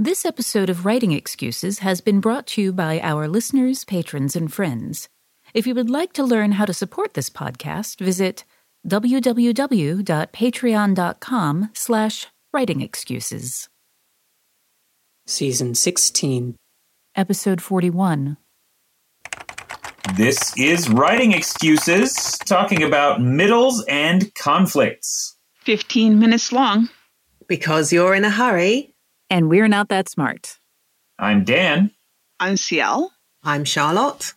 This episode of Writing Excuses has been brought to you by our listeners, patrons, and friends. If you would like to learn how to support this podcast, visit www.patreon.com slash writingexcuses. Season 16. Episode 41. This is Writing Excuses, talking about middles and conflicts. 15 minutes long. Because you're in a hurry. And we're not that smart. I'm Dan. I'm Ciel. I'm Charlotte.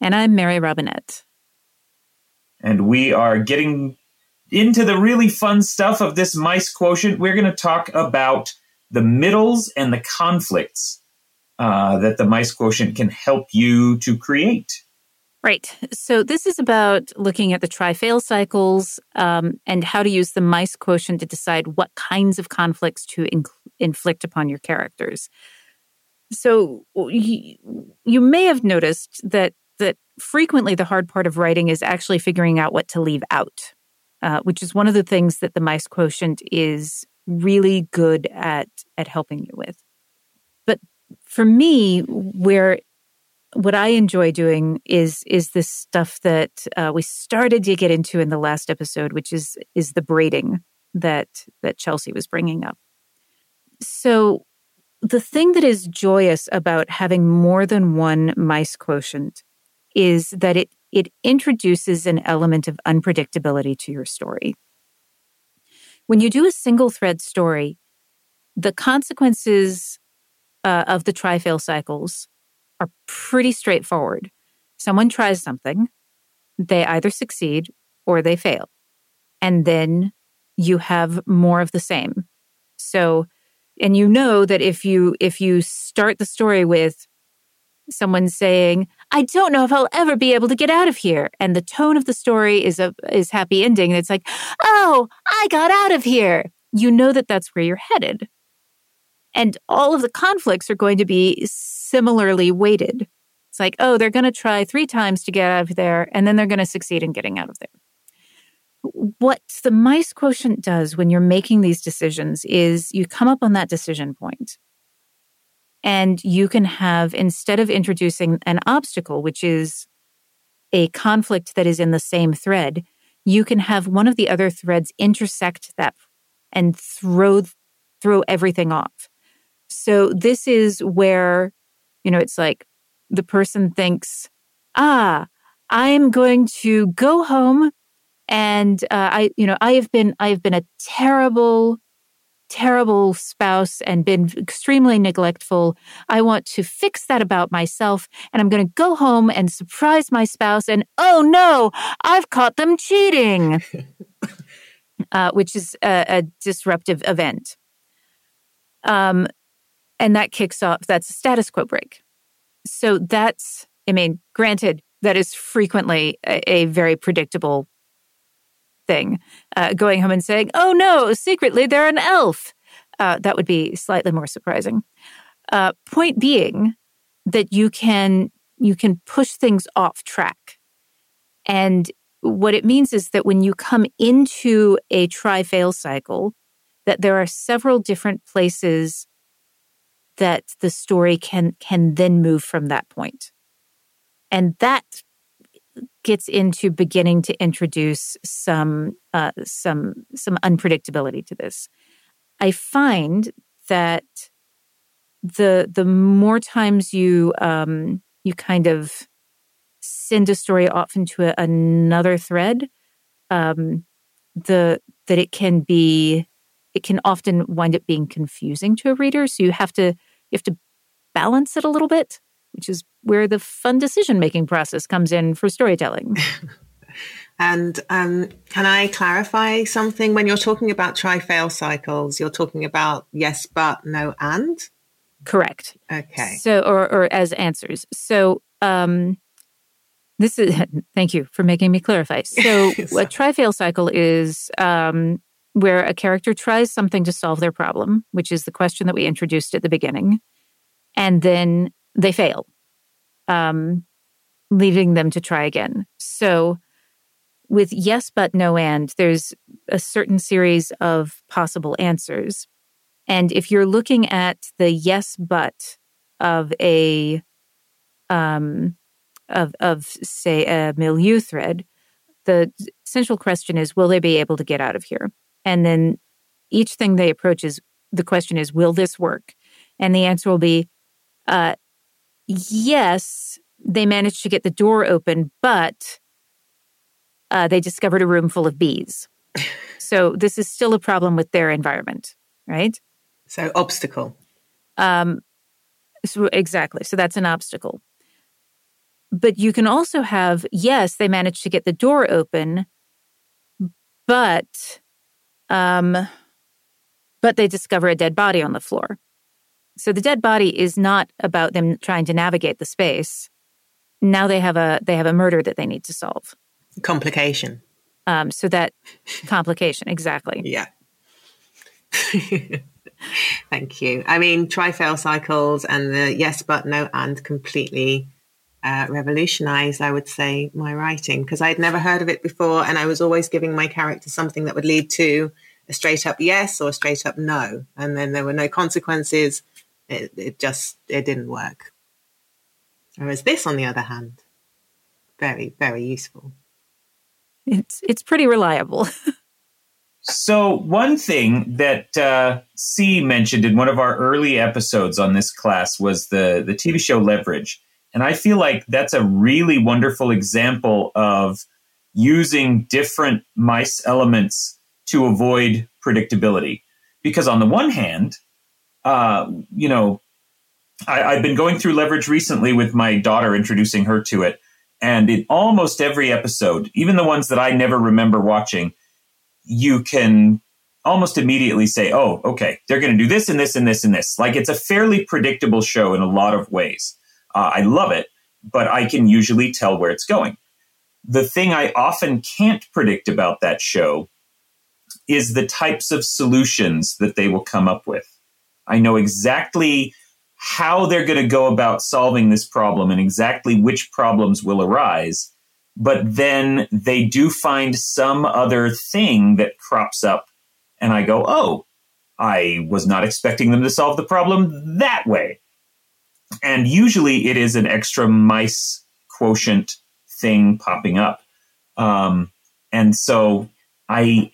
And I'm Mary Robinette. And we are getting into the really fun stuff of this mice quotient. We're going to talk about the middles and the conflicts uh, that the mice quotient can help you to create. Right. So this is about looking at the try-fail cycles um, and how to use the mice quotient to decide what kinds of conflicts to inc- inflict upon your characters. So you, you may have noticed that that frequently the hard part of writing is actually figuring out what to leave out, uh, which is one of the things that the mice quotient is really good at at helping you with. But for me, where what I enjoy doing is is this stuff that uh, we started to get into in the last episode, which is is the braiding that that Chelsea was bringing up. So the thing that is joyous about having more than one mice quotient is that it it introduces an element of unpredictability to your story. When you do a single thread story, the consequences uh, of the try fail cycles are pretty straightforward. Someone tries something, they either succeed or they fail. And then you have more of the same. So, and you know that if you if you start the story with someone saying, "I don't know if I'll ever be able to get out of here," and the tone of the story is a is happy ending, it's like, "Oh, I got out of here." You know that that's where you're headed. And all of the conflicts are going to be similarly weighted. It's like, oh, they're going to try three times to get out of there, and then they're going to succeed in getting out of there. What the mice quotient does when you're making these decisions is you come up on that decision point, and you can have, instead of introducing an obstacle, which is a conflict that is in the same thread, you can have one of the other threads intersect that and throw throw everything off. So this is where, you know, it's like the person thinks, ah, I'm going to go home and uh, I, you know, I have been, I have been a terrible, terrible spouse and been extremely neglectful. I want to fix that about myself and I'm going to go home and surprise my spouse. And oh no, I've caught them cheating, uh, which is a, a disruptive event. Um, and that kicks off, that's a status quo break. So that's, I mean, granted, that is frequently a, a very predictable thing. Uh, going home and saying, oh no, secretly they're an elf. Uh, that would be slightly more surprising. Uh, point being that you can you can push things off track, and what it means is that when you come into a try fail cycle, that there are several different places that the story can can then move from that. And that gets into beginning to introduce some uh, some some unpredictability to this. I find that the the more times you um, you kind of send a story off into a, another thread, um, the that it can be it can often wind up being confusing to a reader. So you have to you have to balance it a little bit, which is where the fun decision making process comes in for storytelling. and um, can I clarify something? When you're talking about try fail cycles, you're talking about yes, but, no, and? Correct. Okay. So, or, or as answers. So, um, this is, thank you for making me clarify. So, a try fail cycle is um, where a character tries something to solve their problem, which is the question that we introduced at the beginning, and then they fail, um, leaving them to try again. So, with yes, but, no, and, there's a certain series of possible answers. And if you're looking at the yes but of a um, of of say a milieu thread, the central question is will they be able to get out of here? And then each thing they approach is the question is will this work? And the answer will be uh, yes, they managed to get the door open, but uh, they discovered a room full of bees. so this is still a problem with their environment, right? So obstacle. Um, so exactly. So that's an obstacle. But you can also have yes, they managed to get the door open, but um, but they discover a dead body on the floor. So the dead body is not about them trying to navigate the space. Now they have a they have a murder that they need to solve. Complication. Um, so that complication, exactly. Yeah. Thank you. I mean, try fail cycles and the yes, but, no, and completely uh, revolutionized, I would say, my writing because I'd never heard of it before. And I was always giving my character something that would lead to a straight up yes or a straight up no. And then there were no consequences. It, it just, it didn't work. Whereas this, on the other hand, very, very useful. It's, it's pretty reliable. So, one thing that uh, C mentioned in one of our early episodes on this class was the, the TV show Leverage. And I feel like that's a really wonderful example of using different mice elements to avoid predictability. Because, on the one hand, uh, you know, I, I've been going through Leverage recently with my daughter, introducing her to it. And in almost every episode, even the ones that I never remember watching, you can almost immediately say, oh, okay, they're going to do this and this and this and this. Like it's a fairly predictable show in a lot of ways. Uh, I love it, but I can usually tell where it's going. The thing I often can't predict about that show is the types of solutions that they will come up with. I know exactly how they're going to go about solving this problem and exactly which problems will arise but then they do find some other thing that crops up and I go, "Oh, I was not expecting them to solve the problem that way." And usually it is an extra mice quotient thing popping up. Um, and so I,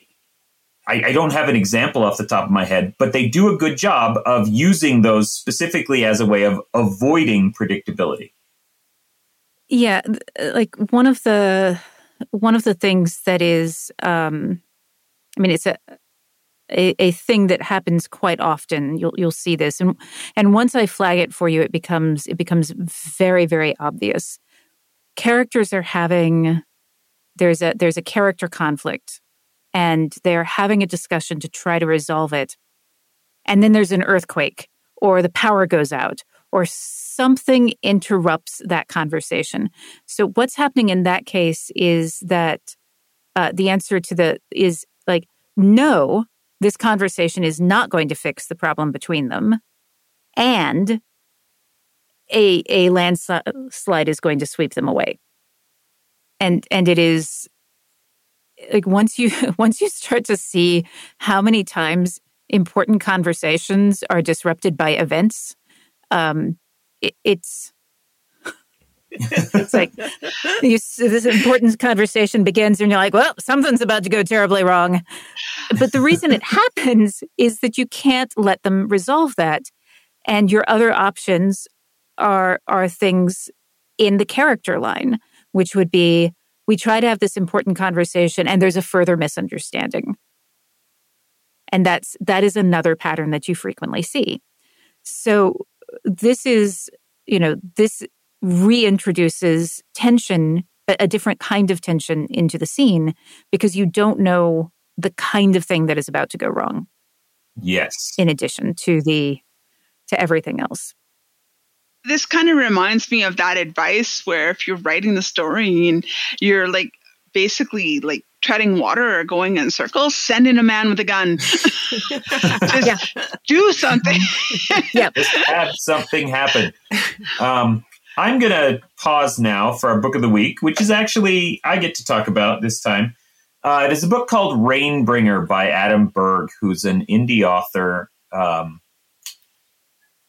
I, I don't have an example off the top of my head, but they do a good job of using those specifically as a way of avoiding predictability. Yeah, uh, like one of the one of the things that is, um, I mean, it's a, a, a thing that happens quite often. You'll you'll see this, and and once I flag it for you, it becomes it becomes very very obvious. Characters are having there's a there's a character conflict, and they're having a discussion to try to resolve it, and then there's an earthquake, or the power goes out, or something interrupts that conversation. So what's happening in that case is that uh, the answer to the is like no, this conversation is not going to fix the problem between them, and a a landslide is going to sweep them away. And and it is like once you once you start to see how many times important conversations are disrupted by events um, it, it's it's like you, this important conversation begins and you're like well something's about to go terribly wrong. But the reason it happens is that you can't let them resolve that and your other options are are things in the character line which would be we try to have this important conversation and there's a further misunderstanding and that's that is another pattern that you frequently see so this is, you know, this reintroduces tension, a different kind of tension into the scene because you don't know the kind of thing that is about to go wrong. Yes. In addition to the to everything else. This kind of reminds me of that advice where if you're writing the story and you're like basically like treading water or going in circles, send in a man with a gun. Just yeah. do something. yeah. Just have something happen. Um, I'm going to pause now for our book of the week, which is actually, I get to talk about this time. Uh, it is a book called Rainbringer by Adam Berg, who's an indie author Um,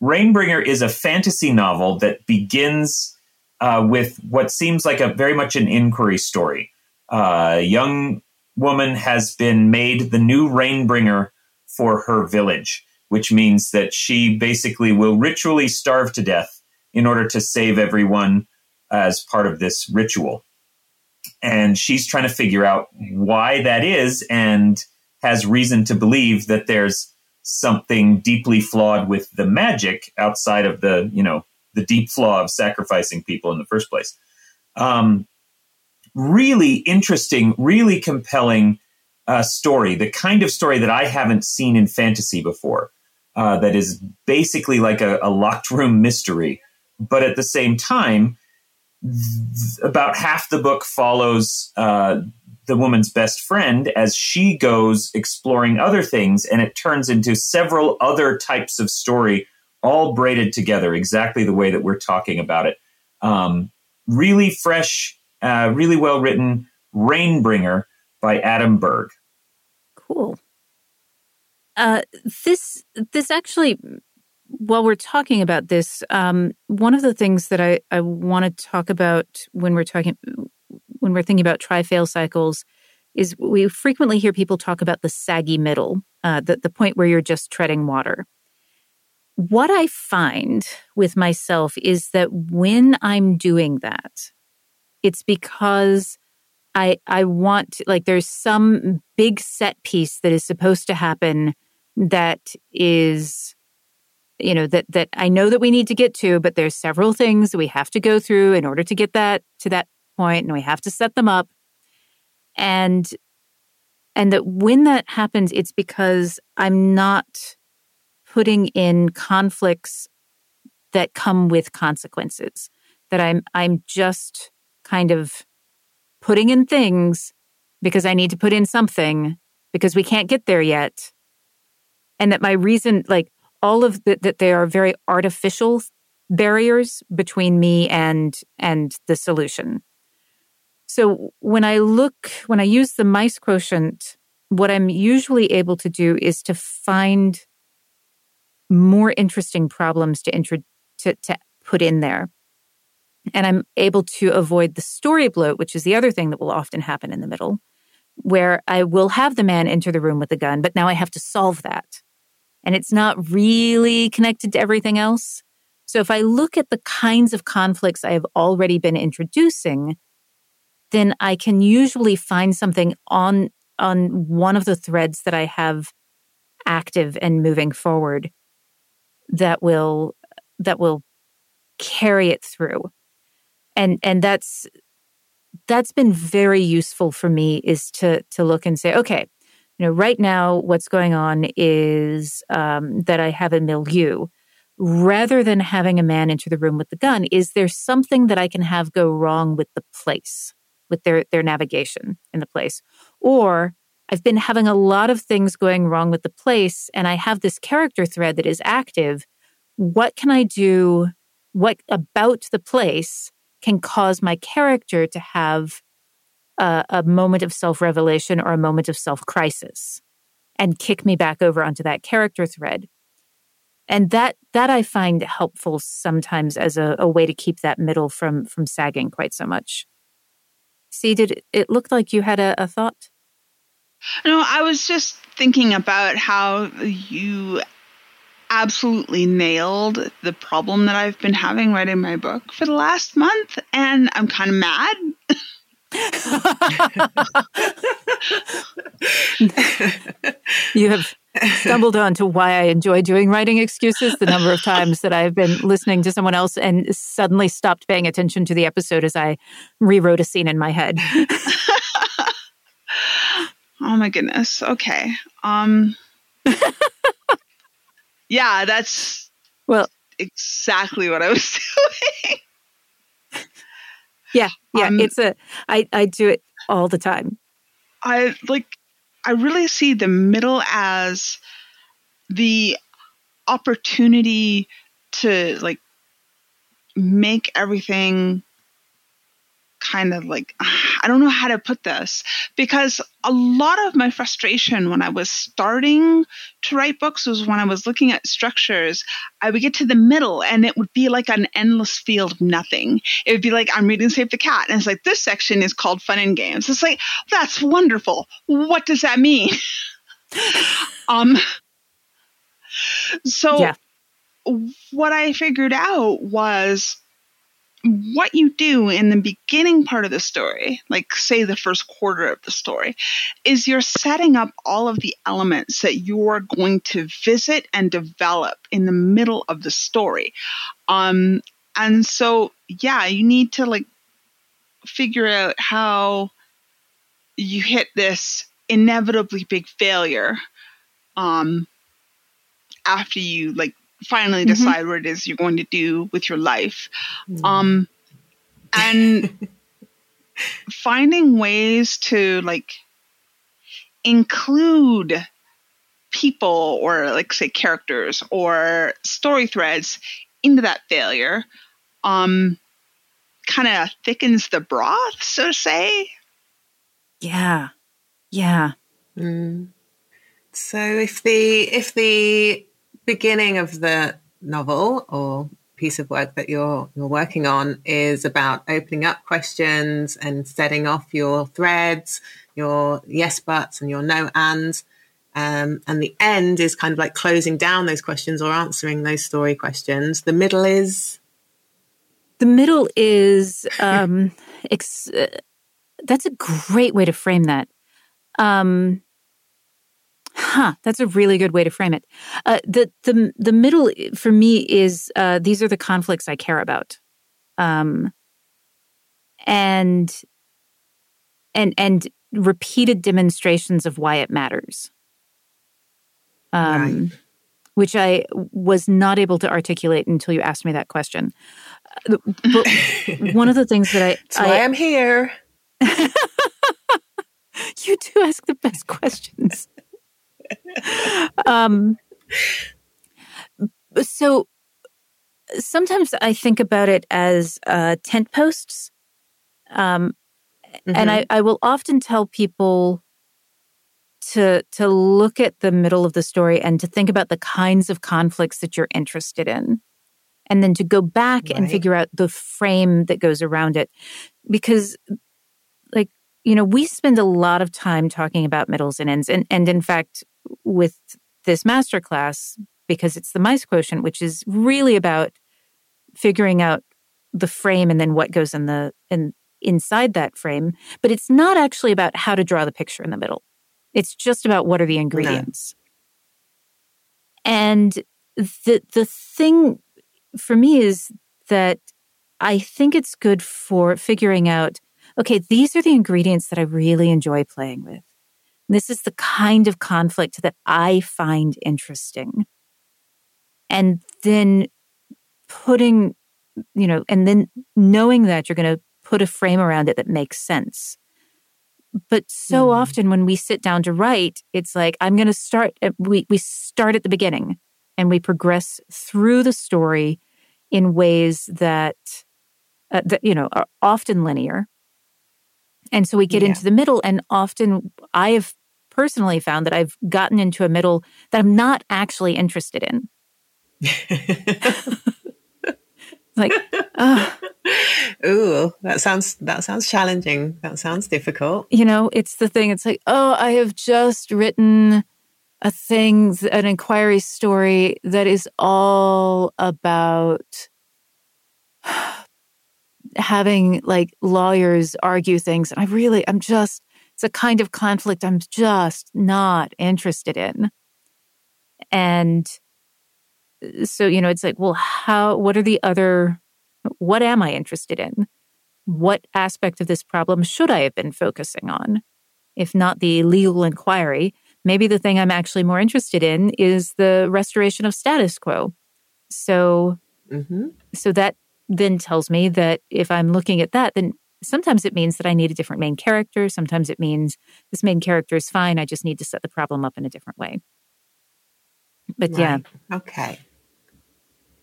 Rainbringer is a fantasy novel that begins uh, with what seems like a very much an inquiry story. Uh, a young woman has been made the new Rainbringer for her village, which means that she basically will ritually starve to death in order to save everyone as part of this ritual. And she's trying to figure out why that is and has reason to believe that there's something deeply flawed with the magic outside of the, you know, the deep flaw of sacrificing people in the first place. Um, really interesting, really compelling uh, story, the kind of story that I haven't seen in fantasy before, uh, that is basically like a, a, locked room mystery. But at the same time, th- about half the book follows uh, the woman's best friend as she goes exploring other things, and it turns into several other types of story, all braided together exactly the way that we're talking about it. Um, really fresh, uh, really well written. Rainbringer by Adam Berg. Cool. Uh, this this actually, while we're talking about this, um, one of the things that I, I want to talk about when we're talking when we're thinking about try fail cycles is we frequently hear people talk about the saggy middle, uh, the, the point where you're just treading water. What I find with myself is that when I'm doing that, it's because I I want like there's some big set piece that is supposed to happen that is you know that that I know that we need to get to but there's several things we have to go through in order to get that to that point and we have to set them up. And and that when that happens it's because i'm not putting in conflicts that come with consequences that i'm i'm just kind of putting in things because i need to put in something because we can't get there yet. And that my reason like all of the, that they are very artificial barriers between me and and the solution so when I look, when I use the mice quotient, what I'm usually able to do is to find more interesting problems to, intro- to, to put in there. And I'm able to avoid the story bloat, which is the other thing that will often happen in the middle, where I will have the man enter the room with a gun, but now I have to solve that. And it's not really connected to everything else. So if I look at the kinds of conflicts I have already been introducing, then I can usually find something on on one of the threads that I have active and moving forward that will that will carry it through. And and that's that's been very useful for me is to to look and say, okay, you know, right now what's going on is um, that I have a milieu. Rather than having a man enter the room with the gun, is there something that I can have go wrong with the place? With their their navigation in the place or I've been having a lot of things going wrong with the place and I have this character thread that is active. What can I do? What about the place can cause my character to have a, a moment of self revelation or a moment of self crisis and kick me back over onto that character thread? And that that I find helpful sometimes as a, a way to keep that middle from from sagging quite so much. See, did it look like you had a, a thought? No, I was just thinking about how you absolutely nailed the problem that I've been having writing my book for the last month, and I'm kind of mad. you have stumbled onto why I enjoy doing writing excuses. The number of times that I've been listening to someone else and suddenly stopped paying attention to the episode as I rewrote a scene in my head. oh my goodness. Okay. Um Yeah, that's well exactly what I was doing. Yeah, yeah, um, it's a I I do it all the time. I like I really see the middle as the opportunity to like make everything kind of like I don't know how to put this because a lot of my frustration when I was starting to write books was when I was looking at structures, I would get to the middle and it would be like an endless field of nothing. It would be like I'm reading Save the Cat and it's like this section is called Fun and Games. It's like that's wonderful. What does that mean? um so yeah. what I figured out was what you do in the beginning part of the story, like say the first quarter of the story, is you're setting up all of the elements that you're going to visit and develop in the middle of the story. Um, and so, yeah, you need to like figure out how you hit this inevitably big failure um, after you like finally mm-hmm. decide what it is you're going to do with your life. Mm-hmm. Um, and finding ways to like include people or like say characters or story threads into that failure um kind of thickens the broth so to say yeah yeah mm. so if the if the beginning of the novel or piece of work that you're you're working on is about opening up questions and setting off your threads, your yes buts and your no ands. Um, and the end is kind of like closing down those questions or answering those story questions. The middle is the middle is um, ex- uh, that's a great way to frame that. Um, Huh, that's a really good way to frame it. Uh, the the the middle for me is uh, these are the conflicts I care about, um, and and and repeated demonstrations of why it matters, um, right. which I was not able to articulate until you asked me that question. Uh, but one of the things that I that's I, why I'm here. you do ask the best questions um, so sometimes I think about it as uh, tent posts. Um, mm-hmm. And I, I will often tell people to to look at the middle of the story and to think about the kinds of conflicts that you're interested in and then to go back right. and figure out the frame that goes around it because like you know we spend a lot of time talking about middles and ends and and in fact with this masterclass because it's the mice quotient, which is really about figuring out the frame and then what goes in the in inside that frame. But it's not actually about how to draw the picture in the middle. It's just about what are the ingredients. No. And the the thing for me is that I think it's good for figuring out okay, these are the ingredients that I really enjoy playing with. This is the kind of conflict that I find interesting. And then putting, you know, and then knowing that you're going to put a frame around it that makes sense. But so mm. often when we sit down to write, it's like, I'm going to start, at, we, we start at the beginning and we progress through the story in ways that, uh, that you know, are often linear. And so we get yeah. into the middle, and often I have personally found that I've gotten into a middle that I'm not actually interested in. like, uh, ooh, that sounds that sounds challenging. That sounds difficult. You know, it's the thing. It's like, oh, I have just written a thing, an inquiry story that is all about having like lawyers argue things. And I really, I'm just it's a kind of conflict I'm just not interested in. And uh, so, you know, it's like, well, how, what are the other, what am I interested in? What aspect of this problem should I have been focusing on? If not the legal inquiry, maybe the thing I'm actually more interested in is the restoration of status quo. So, mm-hmm. so that then tells me that if I'm looking at that, then sometimes it means that I need a different main character. Sometimes it means this main character is fine. I just need to set the problem up in a different way. But right. yeah. Okay.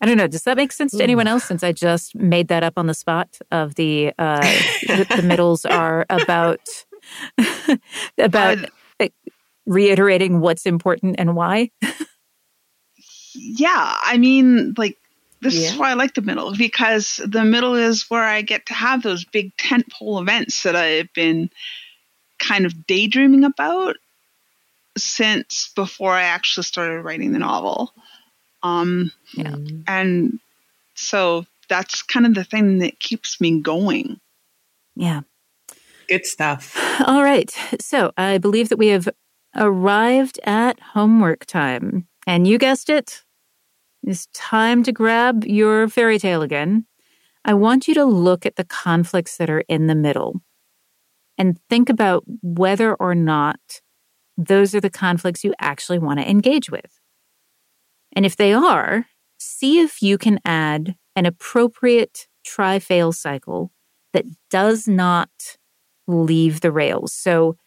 I don't know. Does that make sense to anyone else? Since I just made that up on the spot of the uh, the, the middles are about about reiterating what's important and why. yeah, I mean, like this yeah. is why I like the middle because the middle is where I get to have those big tentpole events that I've been kind of daydreaming about since before I actually started writing the novel. Um, yeah. And so that's kind of the thing that keeps me going. Yeah. Good stuff. All right. So I believe that we have arrived at homework time. And you guessed it. It's time to grab your fairy tale again. I want you to look at the conflicts that are in the middle and think about whether or not those are the conflicts you actually want to engage with. And if they are, see if you can add an appropriate try fail cycle that does not leave the rails. So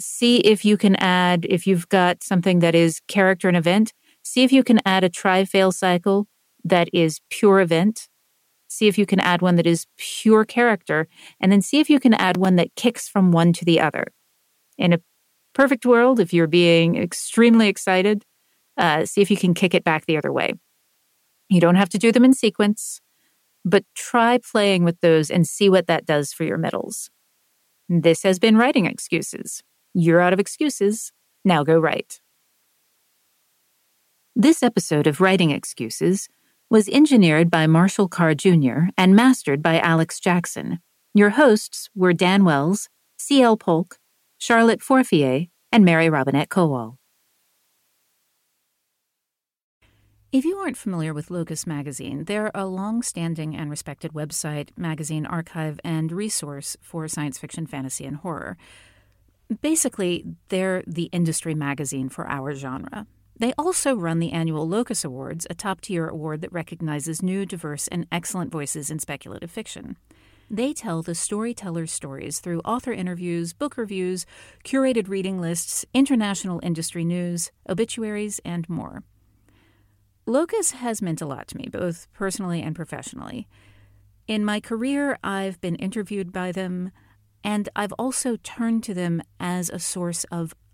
see if you can add, if you've got something that is character and event, see if you can add a try fail cycle that is pure event. See if you can add one that is pure character, and then see if you can add one that kicks from one to the other. In a perfect world, if you're being extremely excited, uh, see if you can kick it back the other way. You don't have to do them in sequence, but try playing with those and see what that does for your middles. This has been Writing Excuses. You're out of excuses. Now go write. This episode of Writing Excuses was engineered by Marshall Carr Jr. and mastered by Alex Jackson. Your hosts were Dan Wells, C.L. Polk, Charlotte Forfieh, and Mary Robinette Kowal. If you aren't familiar with Locus Magazine, they're a long standing and respected website, magazine archive, and resource for science fiction, fantasy, and horror. Basically, they're the industry magazine for our genre. They also run the annual Locus Awards, a top tier award that recognizes new, diverse, and excellent voices in speculative fiction. They tell the storyteller's stories through author interviews, book reviews, curated reading lists, international industry news, obituaries, and more. Locus has meant a lot to me, both personally and professionally. In my career, I've been interviewed by them, and I've also turned to them as a source of